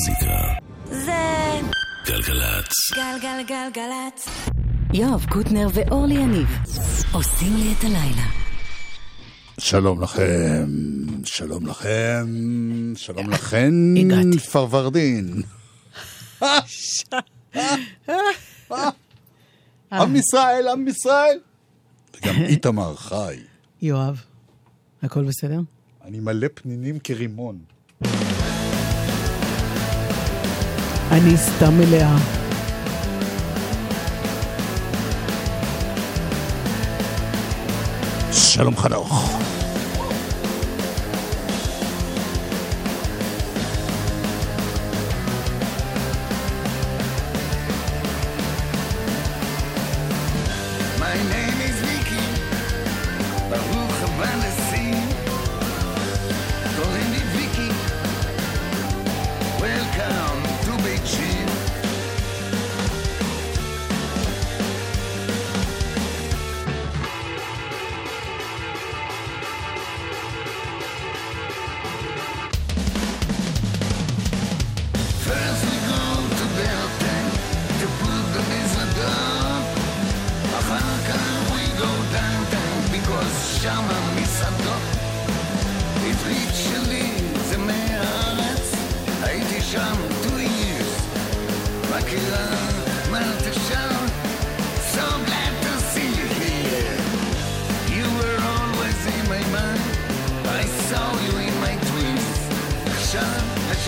המוזיקה. זה גלגלצ. גלגלגלגלצ. יואב קוטנר ואורלי יניב עושים לי את הלילה. שלום לכם, שלום לכם, שלום לכן, הגעתי. פרוורדין. עם ישראל, עם ישראל. וגם איתמר חי. יואב, הכל בסדר? אני מלא פנינים כרימון. אני סתם מלאה. שלום חנוך.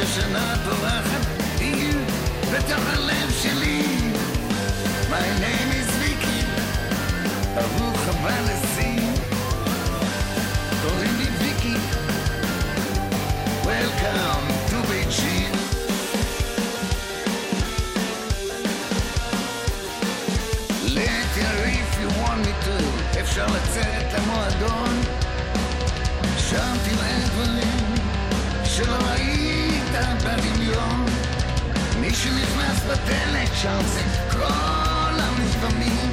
עכשיו השושנה פורחת, עיר בתוך הלב שלי. My name is Vicky, ברוך הבא לשיא. קוראים לי ויקי, Welcome to Beijing. later if you want me to, אפשר לצאת למועדון. שם תראה דברים שלא ראית בדמיון. מי שנכנס בדלת שם זה כל המדברים.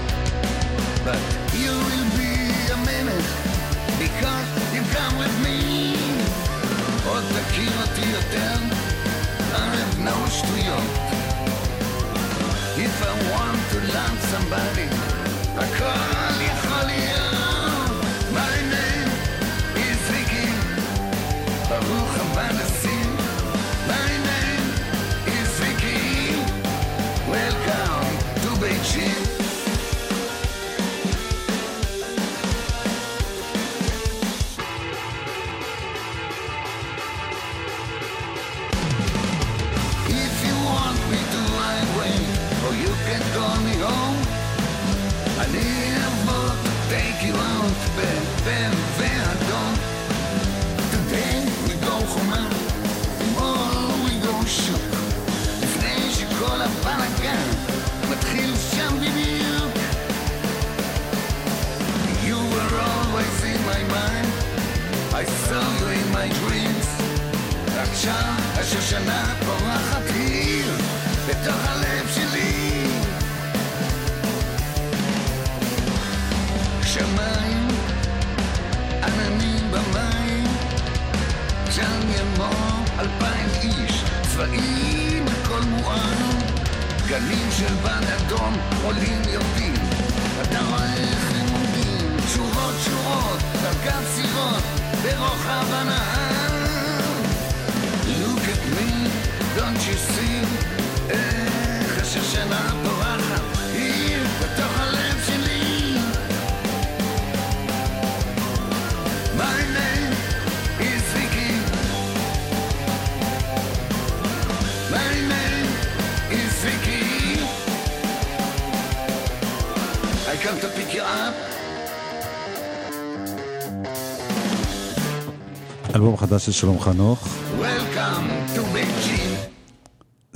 But you will be a minute because you come with me. עוד תכיר אותי יותר, I have no שטויות. If I want to love somebody, הכל יכול להיות. עכשיו השושנה פורחת עיר בתוך הלב שלי. שמיים, עננים במים, שם ימו אלפיים איש, צבעים הכל מואר, גלים של בד אדום עולים יורדים, אתה רואה איך הם עומדים, שורות שורות, דרגת סירות, ברוחב הנהר. אלבום חדש של שלום חנוך.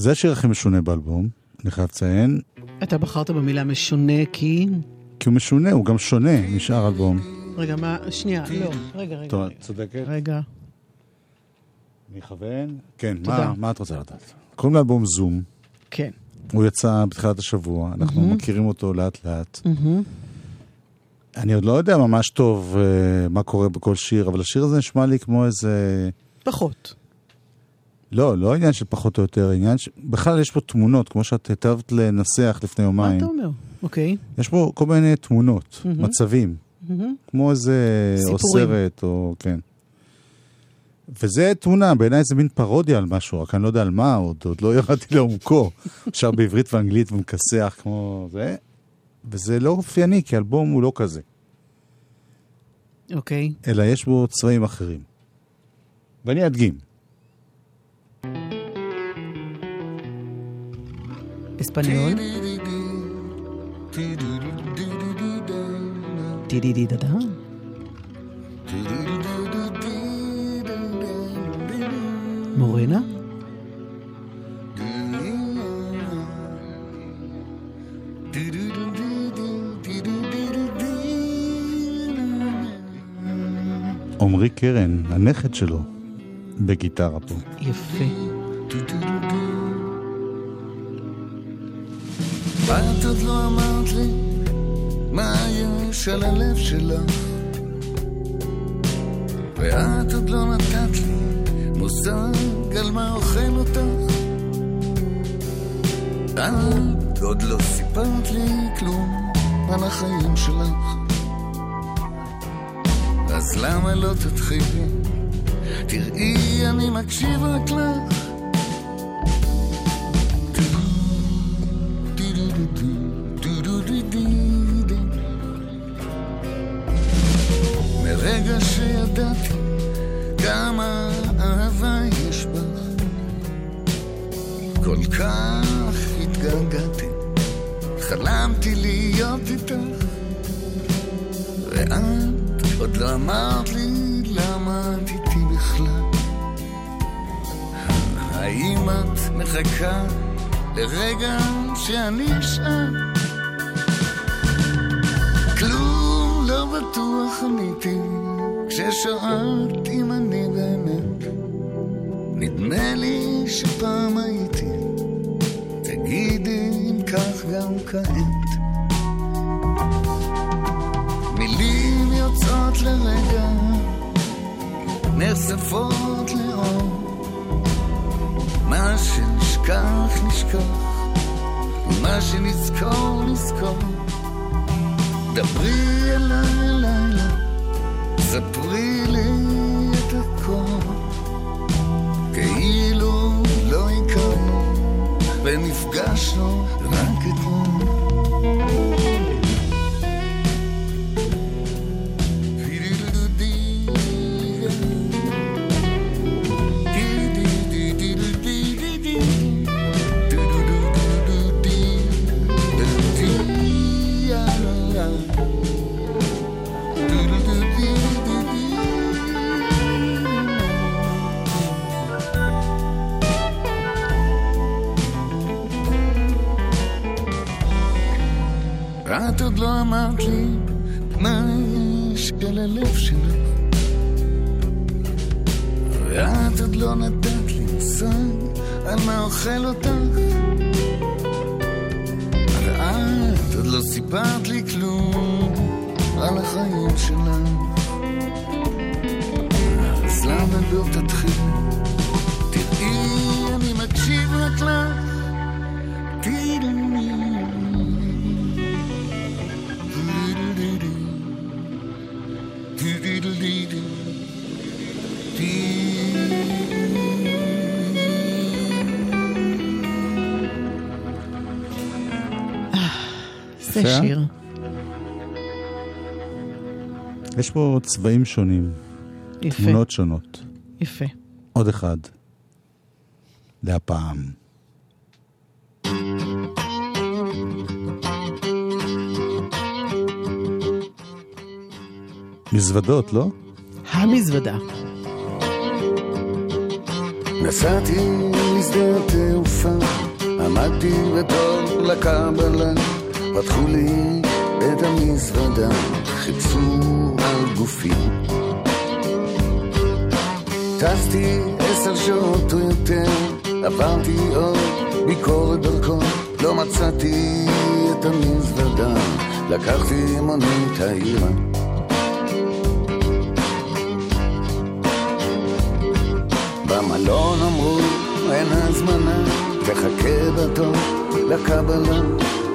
זה השיר הכי משונה באלבום, אני חייב לציין, אתה בחרת במילה משונה כי... כי הוא משונה, הוא גם שונה משאר אלבום. רגע, מה? שנייה, לא. רגע, רגע. טוב, רגע. את צודקת. רגע. אני אכוון. כן. מה- מה את רוצה לדעת? קוראים לאלבום זום. כן. הוא יצא בתחילת השבוע, אנחנו מכירים אותו לאט לאט. אני עוד לא יודע ממש טוב אה, מה קורה בכל שיר, אבל השיר הזה נשמע לי כמו איזה... פחות. לא, לא עניין של פחות או יותר, עניין ש... בכלל יש פה תמונות, כמו שאת היטבת לנסח לפני מה יומיים. אתה אומר? אוקיי. יש פה כל מיני תמונות, מצבים, כמו איזה... או סיפורים. סרט, או... כן. וזה תמונה, בעיניי זה מין פרודיה על משהו, רק אני לא יודע על מה, עוד, עוד לא ירדתי לעומקו. שר בעברית ואנגלית ומכסח כמו זה, וזה לא אופייני, כי האלבום הוא לא כזה, אוקיי. אלא יש בו צבעים אחרים. ואני אדגים. דדה. מורנה? עמרי קרן, הנכד שלו, בגיטרה פה. יפה. את עוד לא אמרת לי מה יש על הלב שלך. ואת עוד לא נתת לי מושג על מה אוכל אותך. את עוד לא סיפרת לי כלום על החיים שלך. אז למה לא תתחילי? תראי, אני מקשיב רק לך מחכה לרגע שאני אשאל? כלום לא בטוח עניתי כששאלת אם אני באמת. נדמה לי שפעם הייתי. תגידי אם כך גם כעת. מילים יוצאות לרגע נחשפות לאור. מה שנשכח נשכח ומה שנזכור נזכור דברי אליי הלילה, ספרי לי את הכל, כאילו לא הכרנו ונפגשנו רק אתמול. לא אמרת לי מה יש על הלב שלך. ואת עוד לא נתת לי מושג על מה אוכל אותך. ואת עוד לא סיפרת לי כלום על החיים שלך. אז למה לא תתחיל? זה יפה. שיר. יש פה צבעים שונים, יפה. תמונות שונות. יפה. עוד אחד. להפעם. מזוודות, לא? המזוודה. נסעתי משדה התעופה, עמדתי בתור לקבלה, פתחו לי את המזוודה, חיפשו על גופי. טסתי עשר שעות או יותר, עברתי עוד ביקורת דרכון, לא מצאתי את המזוודה, לקחתי מונית העירה. במלון אמרו אין הזמנה, תחכה בתור לקבלה.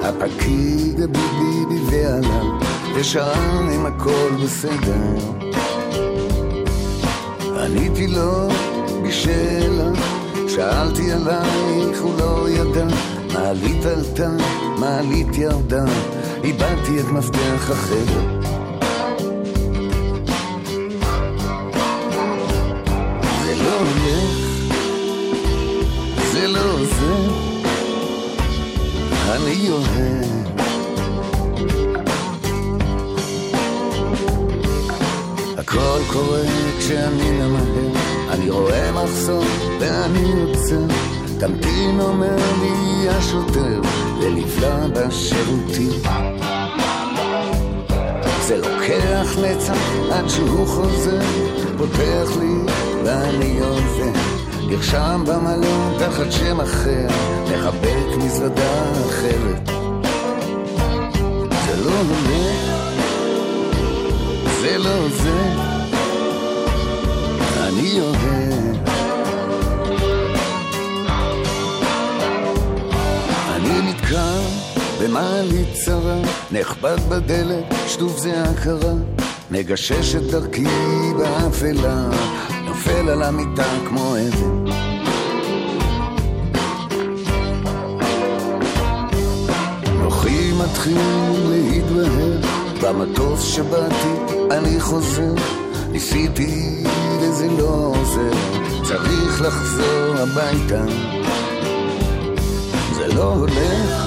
הפקיד הביבי ביבי עליו, ושאל אם הכל בסדר. עניתי לו בשאלה, שאלתי עלייך, הוא לא ידע. מעלית עלתה, מעלית ירדה, איבדתי את מפתח החדר. אוהב. הכל קורה כשאני ממהר, אני רואה מחסום ואני עוצר. תמתין אומר לי השוטר, ונפלא בשירותים. זה לוקח נצח עד שהוא חוזר, פותח לי ואני עובר. נרשם במלון תחת שם אחר, מחבק מזוודה אחרת. זה לא הולך, זה לא זה, אני אוהב. אני נתקע במעלית צרה, נחבט בדלת, שטוף זה הכרה. מגשש את דרכי באפלה, נופל על המיטה כמו אבן. מתחיל להתבהר, במטוס שבאתי אני חוזר. ניסיתי וזה לא עוזר, צריך לחזור הביתה. זה לא הולך,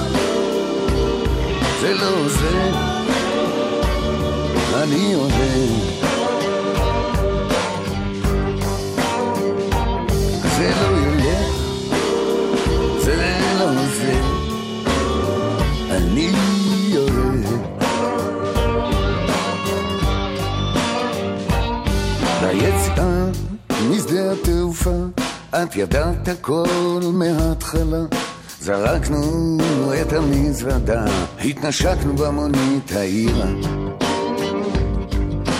זה לא זה, אני אוהב. ביציאה משדה התעופה, את ידעת הכל מההתחלה. זרקנו את המזוודה, התנשקנו במונית העירה.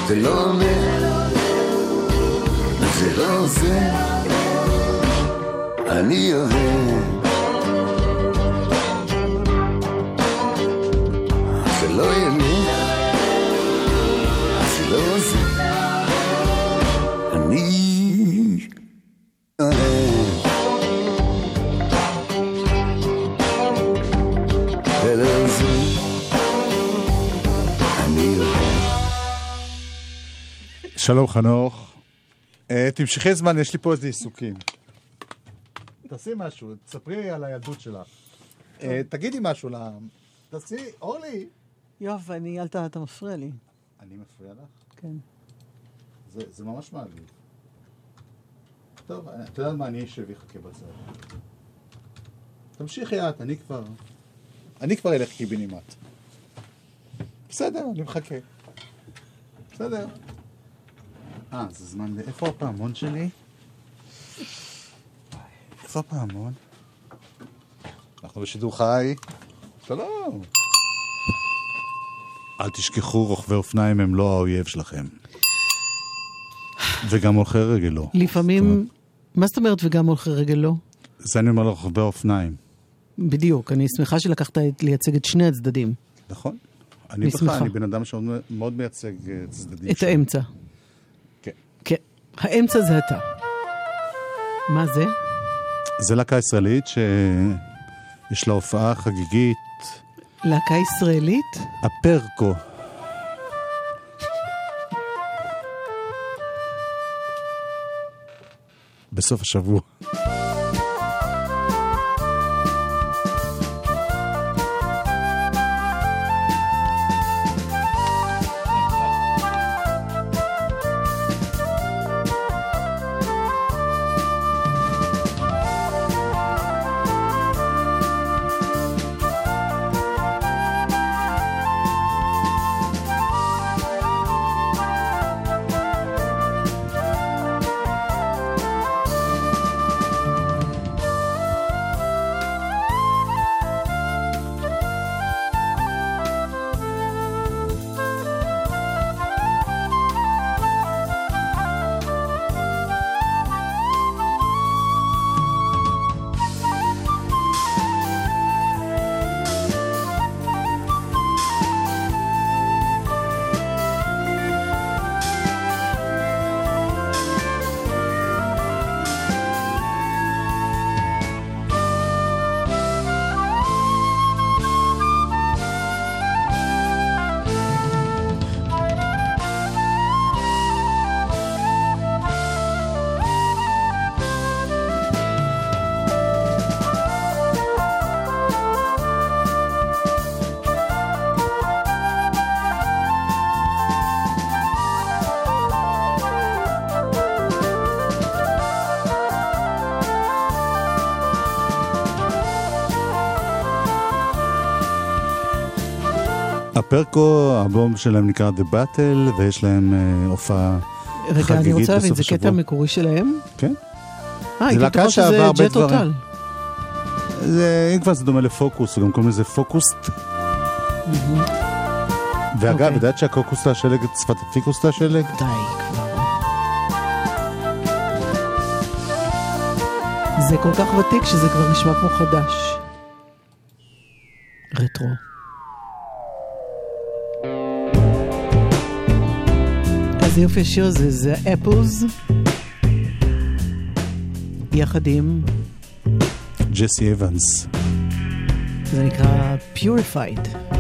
זה לא עולה, זה לא זה, אני אוהב. זה לא ילך, שלום חנוך. אה, תמשכי זמן, יש לי פה איזה עיסוקים. תעשי משהו, תספרי על הילדות שלך. אה, תגידי משהו ל... תעשי, אורלי. יואב, אני, אל ת... אתה מפריע לי. אני מפריע לך? כן. זה, זה ממש מעליב. טוב, אה, אתה יודע מה, אני אשב ויחכה בצד. תמשיכי את, אני כבר... אני כבר אלך קיבינימט. בסדר, אני מחכה. בסדר. אה, זה זמן... ל- איפה הפעמון שלי? איפה הפעמון? אנחנו בשידור חי. שלום. אל תשכחו, רוכבי אופניים הם לא האויב שלכם. וגם הולכי רגל לא. לפעמים... מה זאת אומרת וגם הולכי רגל לא? זה אני אומר לרוכבי אופניים. בדיוק, אני שמחה שלקחת לייצג את שני הצדדים. נכון. אני בכלל. אני בן אדם שמאוד מייצג אה, צדדים. את. האמצע. האמצע זה אתה. מה זה? זה להקה ישראלית שיש לה הופעה חגיגית, להקה ישראלית? הפרקו. בסוף השבוע. פרקו, האלבום שלהם נקרא The Battle, ויש להם אה, הופעה חגיגית בסוף השבוע. רגע, אני רוצה להבין, זה קטע מקורי שלהם? כן. אה, הייתי בטוחה שזה ג'ט אוטל. זה, אם כבר זה דומה לפוקוס, גם קוראים לזה פוקוסט. ואגב, את יודעת שהקוקוס זה השלג, שפת הפיקוס זה השלג? די כבר. זה כל כך ותיק שזה כבר נשמע כמו חדש. רטרו. איזה יופי שיר זה, זה אפלס, יחד עם... ג'סי אבנס. זה נקרא Purified.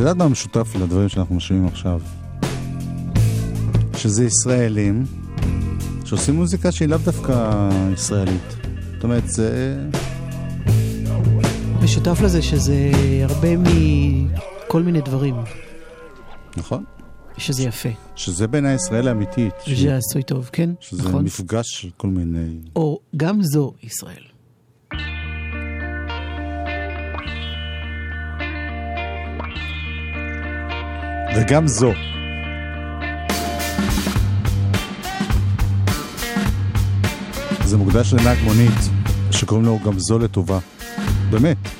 יודעת מה המשותף לדברים שאנחנו משמיעים עכשיו? שזה ישראלים שעושים מוזיקה שהיא לאו דווקא ישראלית. זאת אומרת, זה... משותף לזה שזה הרבה מכל מיני דברים. נכון. שזה יפה. שזה בין הישראל האמיתית. שזה עשוי טוב, כן, שזה נכון. שזה מפגש של כל מיני... או גם זו ישראל. וגם זו. זה מוקדש לנהג מונית, שקוראים לו גם זו לטובה. באמת.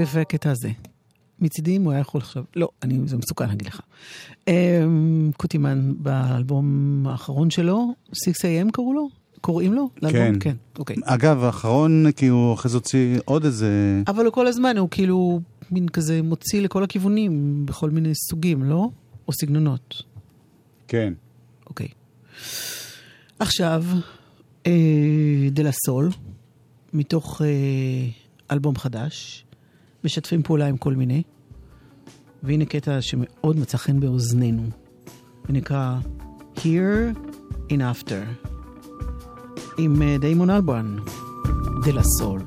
יפה הקטע הזה. מצידי, אם הוא היה יכול עכשיו... לא, אני, זה מסוכן להגיד לך. אמ, קוטימן, באלבום האחרון שלו, 6am קראו לו? קוראים לו? לאלבום? כן. כן, אוקיי. אגב, האחרון, כי הוא אחרי זה הוציא עוד איזה... אבל הוא כל הזמן, הוא כאילו מין כזה מוציא לכל הכיוונים, בכל מיני סוגים, לא? או סגנונות. כן. אוקיי. עכשיו, דה לה סול, מתוך אה, אלבום חדש, משתפים פעולה עם כל מיני, והנה קטע שמאוד מצא חן באוזנינו, ונקרא Here in After, עם אה, דיימון אלברן, דה לה סול.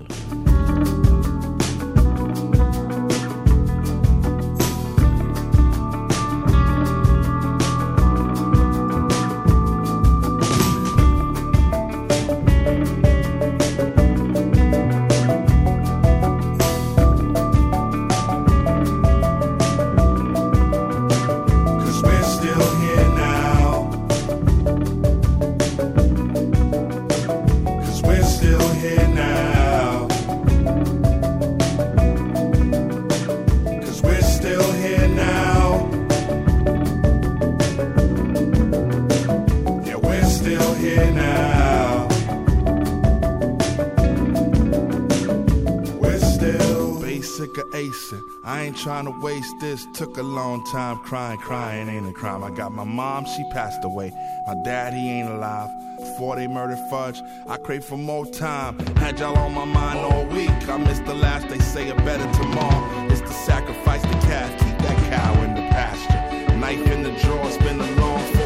Ain't trying to waste this. Took a long time crying, crying ain't a crime. I got my mom, she passed away. My dad, he ain't alive. Before they murdered Fudge, I crave for more time. Had y'all on my mind all week. I missed the last, they say a better tomorrow. It's to sacrifice the calf, keep that cow in the pasture. Knife in the drawer, it's been a long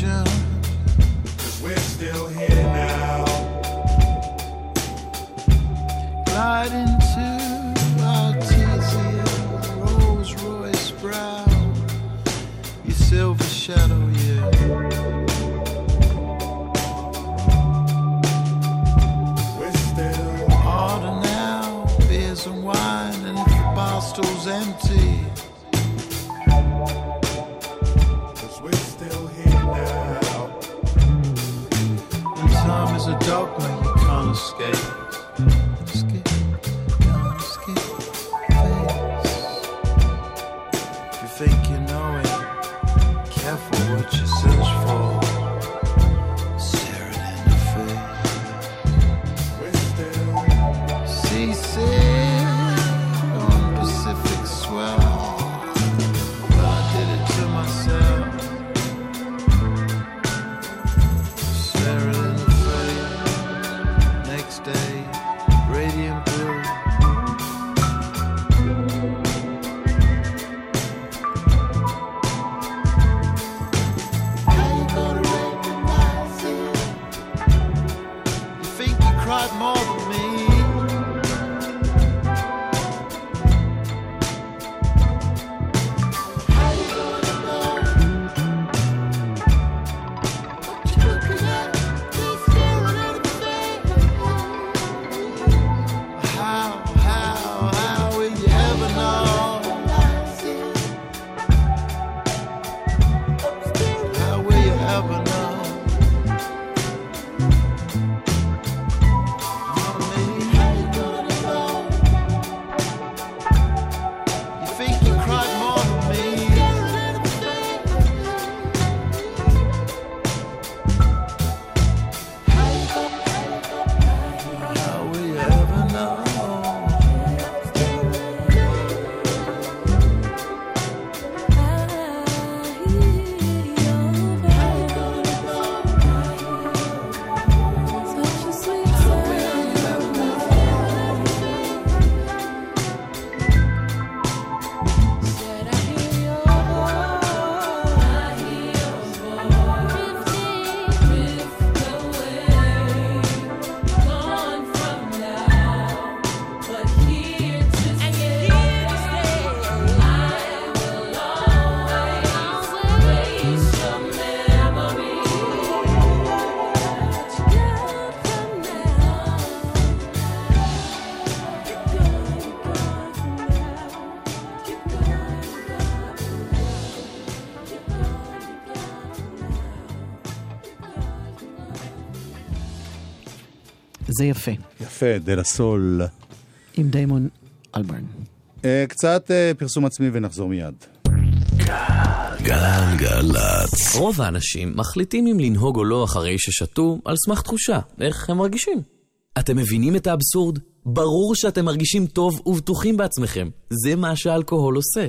Cause we're still here now. glide into Artesia Rolls Royce brow your silver shadow yeah. Now. And wine and if the empty זה יפה, יפה, דה לה סול. עם דיימון אלברן. אה, קצת אה, פרסום עצמי ונחזור מיד. גלגלצ. רוב האנשים מחליטים אם לנהוג או לא אחרי ששתו על סמך תחושה, איך הם מרגישים. אתם מבינים את האבסורד? ברור שאתם מרגישים טוב ובטוחים בעצמכם. זה מה שהאלכוהול עושה.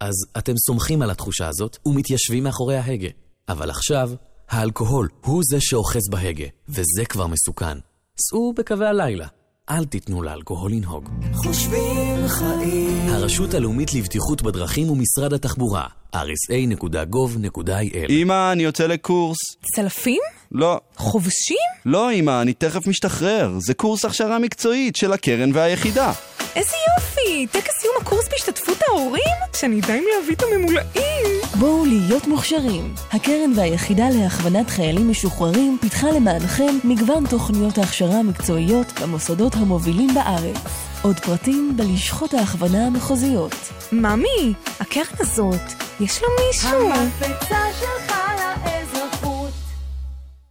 אז אתם סומכים על התחושה הזאת ומתיישבים מאחורי ההגה. אבל עכשיו, האלכוהול הוא זה שאוחז בהגה, וזה כבר מסוכן. סעו בקווי הלילה. אל תיתנו לאלכוהול לנהוג. חושבים חיים. הרשות הלאומית לבטיחות בדרכים ומשרד התחבורה, rsa.gov.il אמא, אני יוצא לקורס. צלפים? לא. חובשים? לא, אמא, אני תכף משתחרר. זה קורס הכשרה מקצועית של הקרן והיחידה. איזה יופי! טקס סיום הקורס בהשתתפות ההורים? שאני אדע אם להביא את הממולאים! בואו להיות מוכשרים. הקרן והיחידה להכוונת חיילים משוחררים פיתחה למענכם מגוון תוכניות ההכשרה המקצועיות במוסדות המובילים בארץ. עוד פרטים בלשכות ההכוונה המחוזיות. ממי, הקרן הזאת, יש לה מישהו. המקפצה שלך.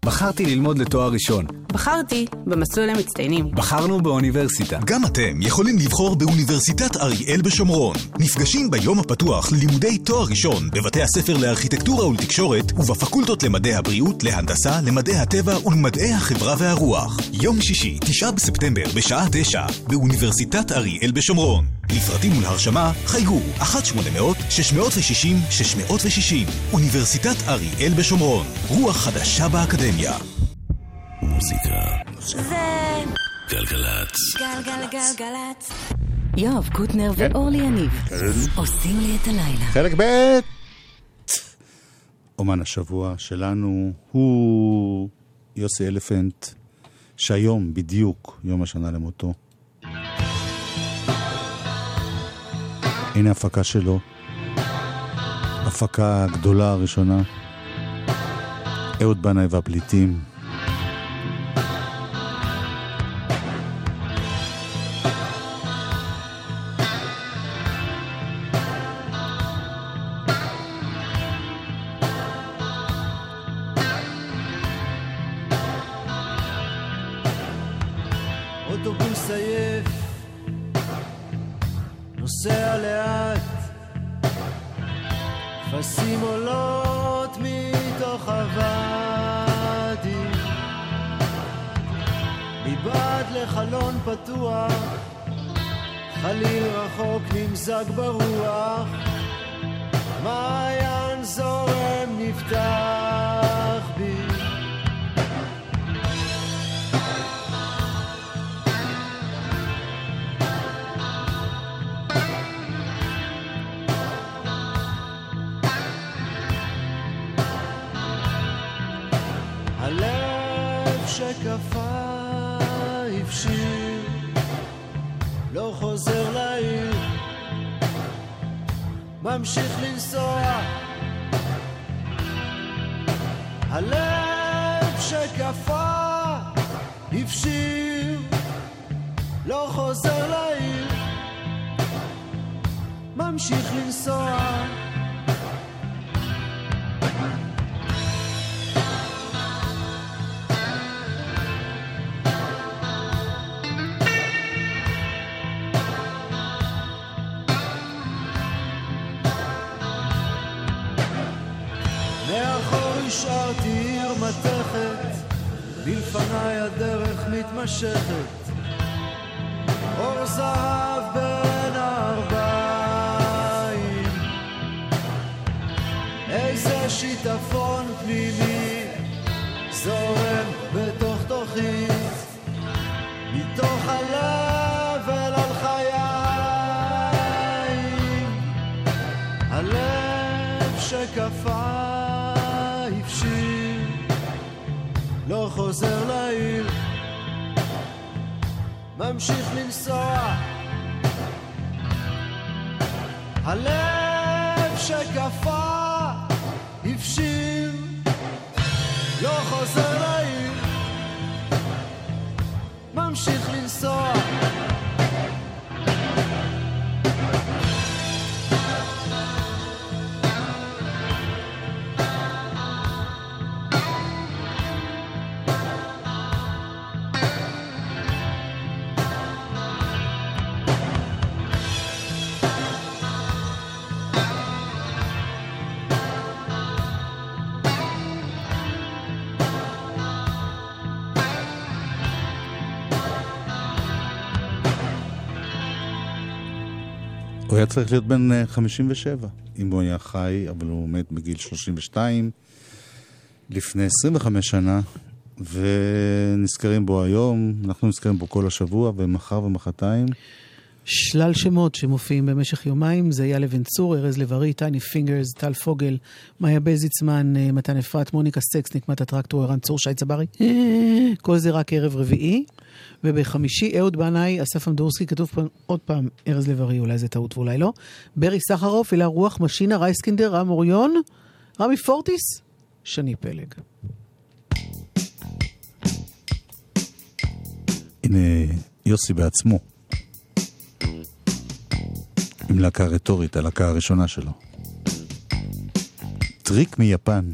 בחרתי ללמוד לתואר ראשון. בחרתי במסלול המצטיינים. בחרנו באוניברסיטה. גם אתם יכולים לבחור באוניברסיטת אריאל בשומרון. נפגשים ביום הפתוח ללימודי תואר ראשון בבתי הספר לארכיטקטורה ולתקשורת ובפקולטות למדעי הבריאות, להנדסה, למדעי הטבע ולמדעי החברה והרוח. יום שישי, 9 בספטמבר בשעה 9 באוניברסיטת אריאל בשומרון. לפרטים ולהרשמה חייגו 1-800-660-660 אוניברסיטת אריאל בשומרון. רוח חדשה באקדמיה. מוזיקה. זה גלגלצ. גלגלגלגלצ. יואב קוטנר ואורלי יניב עושים לי את הלילה. חלק ב' אומן השבוע שלנו הוא יוסי אלפנט, שהיום בדיוק יום השנה למותו. הנה ההפקה שלו, הפקה הגדולה הראשונה, אהוד בנאי והפליטים. מבעד לחלון פתוח, חליל רחוק נמזג ברוח, מעיין זורם נפתח חוזר לעיר, ממשיך לנסוע. הלב שקפא הבשיר, לא חוזר לעיר, ממשיך לנסוע. מלפניי הדרך מתמשכת. אור זהב היה צריך להיות בן אה, 57, אם הוא היה חי, אבל הוא מת בגיל 32, לפני 25 שנה, ונזכרים בו היום, אנחנו נזכרים בו כל השבוע, ומחר ומחרתיים. שלל שמות שמופיעים במשך יומיים, זה אייל לבן צור, ארז לב-ארי, טייני פינגרס, טל פוגל, מאיה בזיצמן, אה, מתן אפרת, מוניקה סקס, נקמת הטרקטור, ערן צור, שי צברי. כל זה רק ערב רביעי. ובחמישי, אהוד בנאי, אסף אמדורסקי, כתוב פה עוד פעם ארז לב-ארי, אולי זה טעות ואולי לא. ברי סחרוף, הילה רוח, משינה, רייסקינדר, רם אוריון, רמי פורטיס, שני פלג. הנה יוסי בעצמו, עם שאלה רטורית, הלהקה הראשונה שלו. טריק מיפן.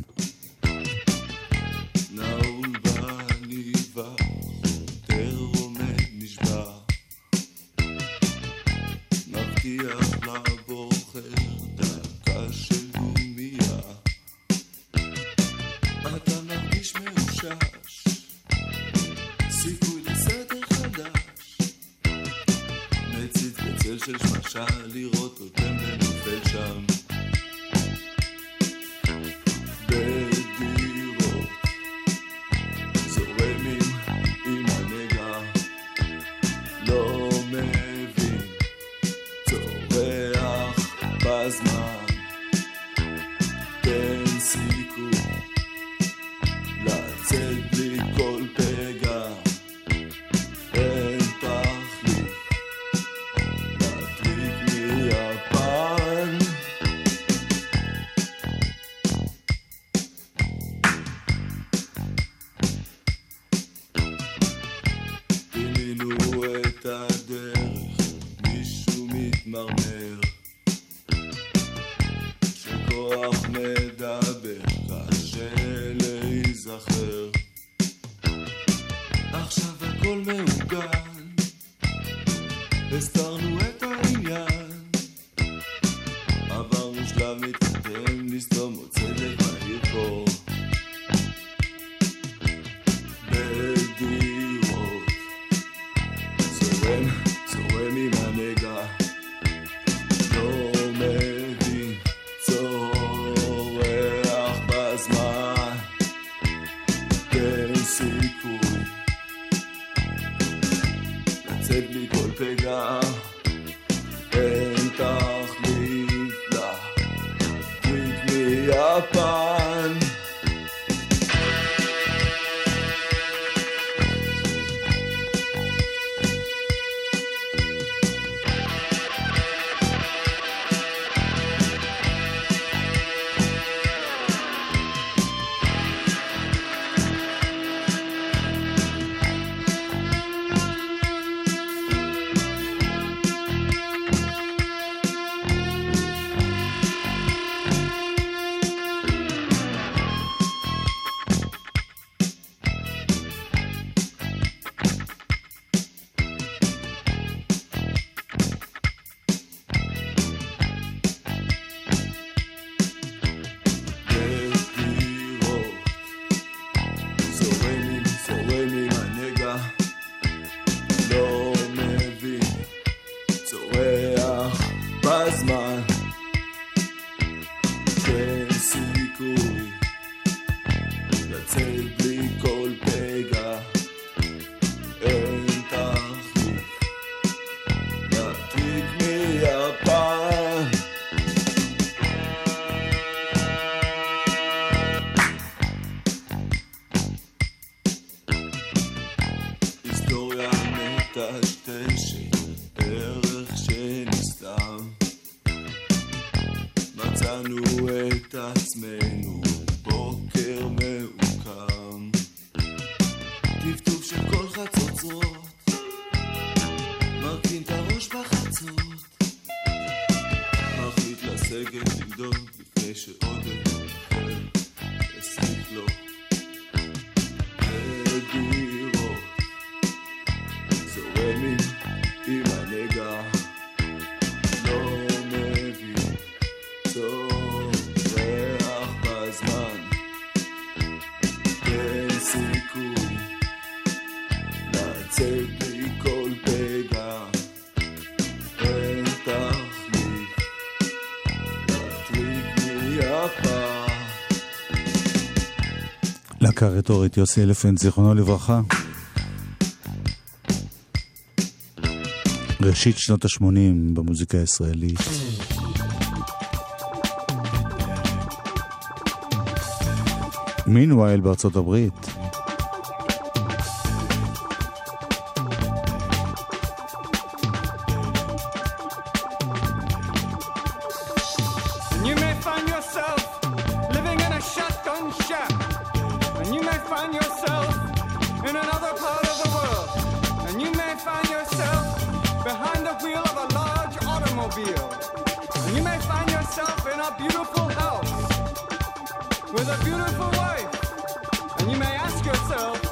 הסתרנו את הרטורית יוסי אלפנט, זיכרונו לברכה. ראשית שנות ה-80 במוזיקה הישראלית. מינואל בארצות הברית. a beautiful wife. And you may ask yourself,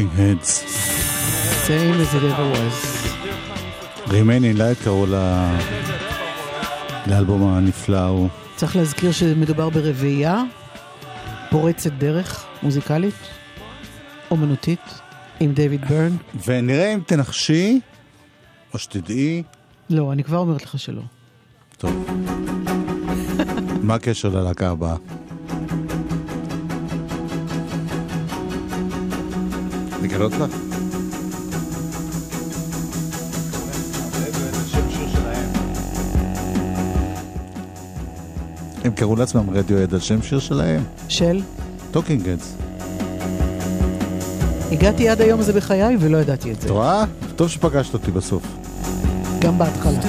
Talking Heads. Same as it ever was. Remain in Light לא קראו לאלבום הנפלא ההוא. צריך להזכיר שמדובר ברביעייה פורצת דרך מוזיקלית, אומנותית, עם דייוויד בירן. ונראה אם תנחשי, או שתדעי. לא, אני כבר אומרת לך שלא. טוב. מה הקשר ללהקה הבאה? לגלות לך? הם קראו לעצמם רדיוהד על שם שיר שלהם. של? Talking Heads. הגעתי עד היום הזה בחיי ולא ידעתי את זה. את רואה? טוב שפגשת אותי בסוף. גם בהתחלה.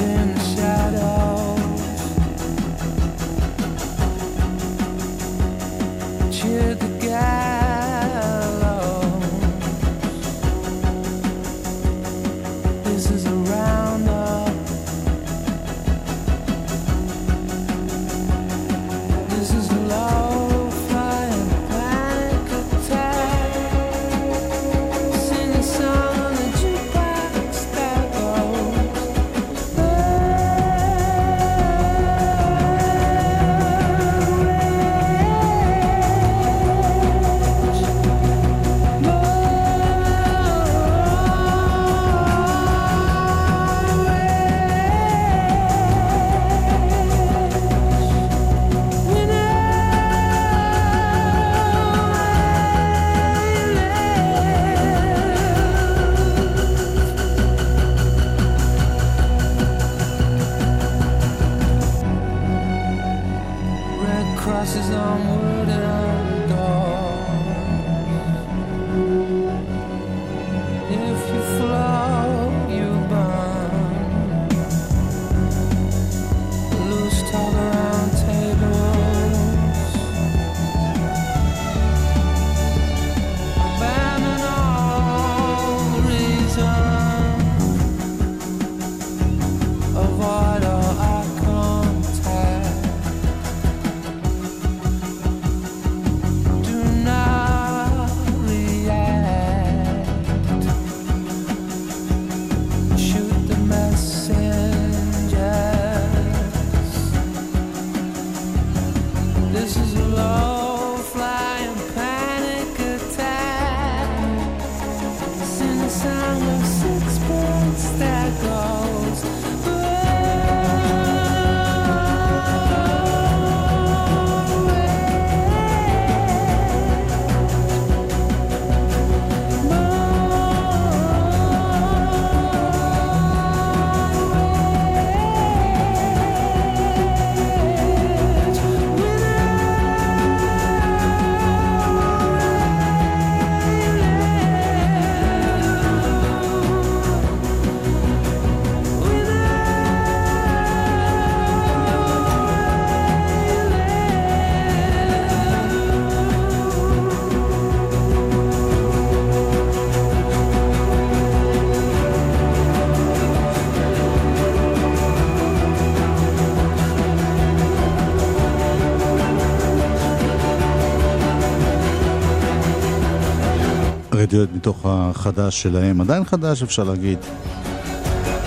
דיואט מתוך החדש שלהם, עדיין חדש אפשר להגיד,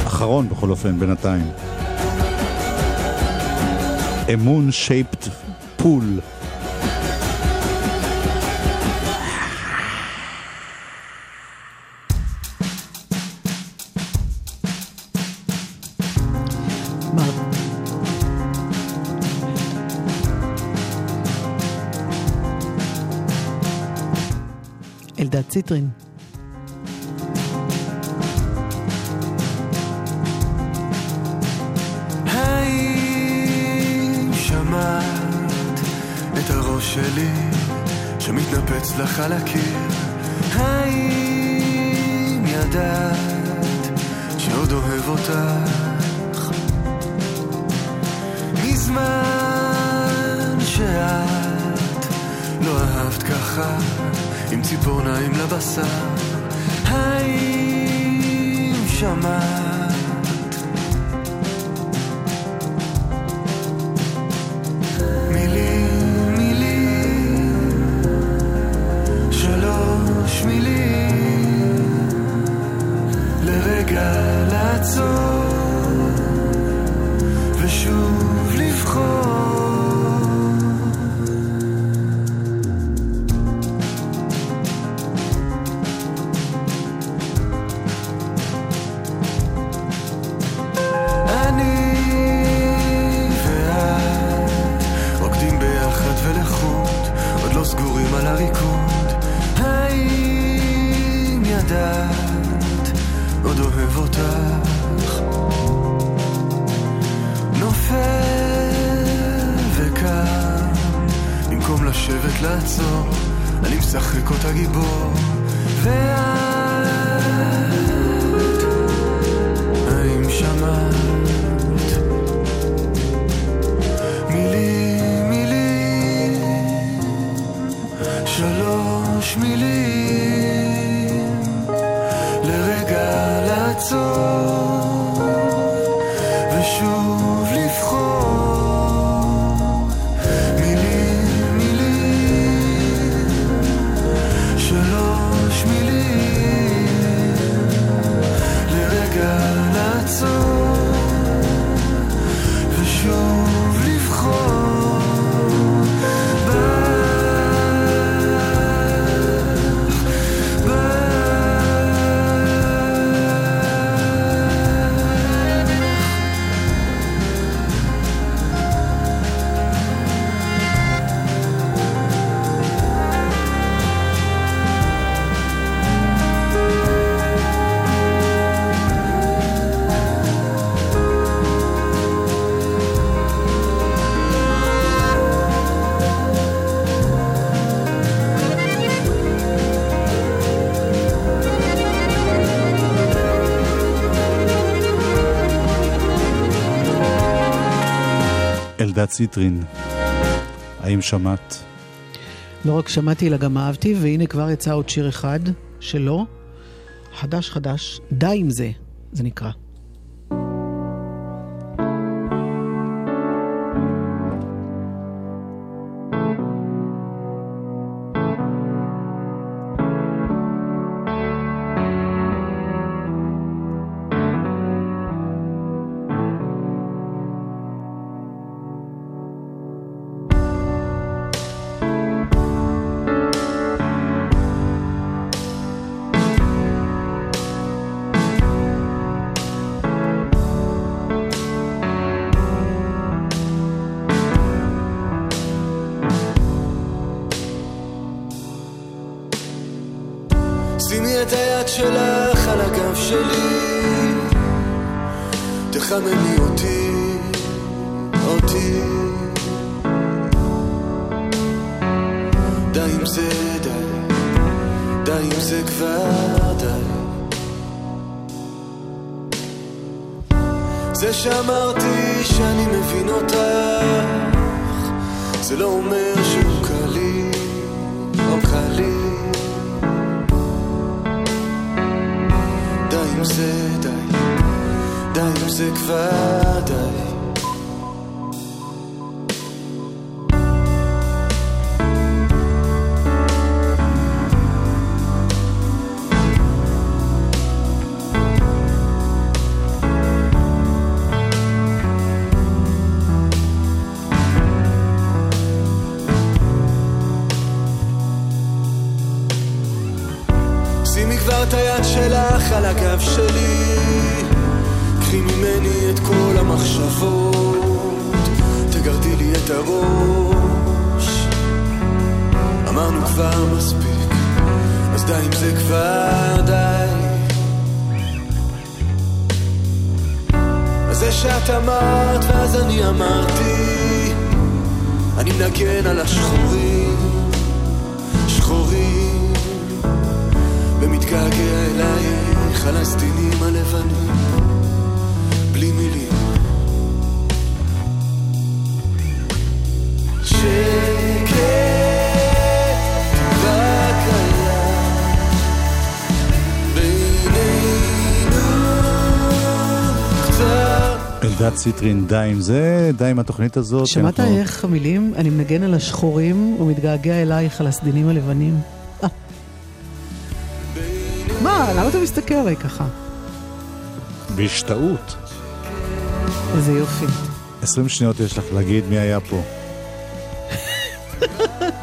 אחרון בכל אופן בינתיים. אמון שייפט פול. ציטרין. שמעת את הראש שלי שמתנפץ לחלקים ציפורניים לבשר. האם שמעת אלדד ציטרין, האם שמעת? לא רק שמעתי, אלא גם אהבתי, והנה כבר יצא עוד שיר אחד שלו, חדש חדש, די עם זה, זה נקרא. הגב שלי. קחי ממני את כל המחשבות תגרדי לי את הראש. אמרנו כבר מספיק אז די עם זה כבר די. זה שאת אמרת ואז אני אמרתי אני מנגן על השחורים שחורים ומתגעגע אלייך על הסדינים הלבנים בלי מילים שקט היה בינינו אלדד ציטרין, די עם זה, די עם התוכנית הזאת. שמעת אנחנו- איך המילים, אני מנגן על השחורים ומתגעגע אלייך על הסדינים הלבנים? אה. מסתכל עליי ככה? בהשתאות. איזה יופי. 20 שניות יש לך להגיד מי היה פה.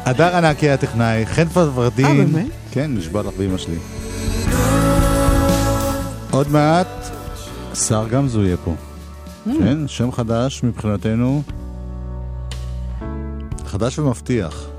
הדר ענקי הטכנאי, חן פרברדין. אה, באמת? כן, נשבע לך באמא שלי. עוד מעט, שר גמזו יהיה פה. Mm. כן, שם חדש מבחינתנו. חדש ומבטיח.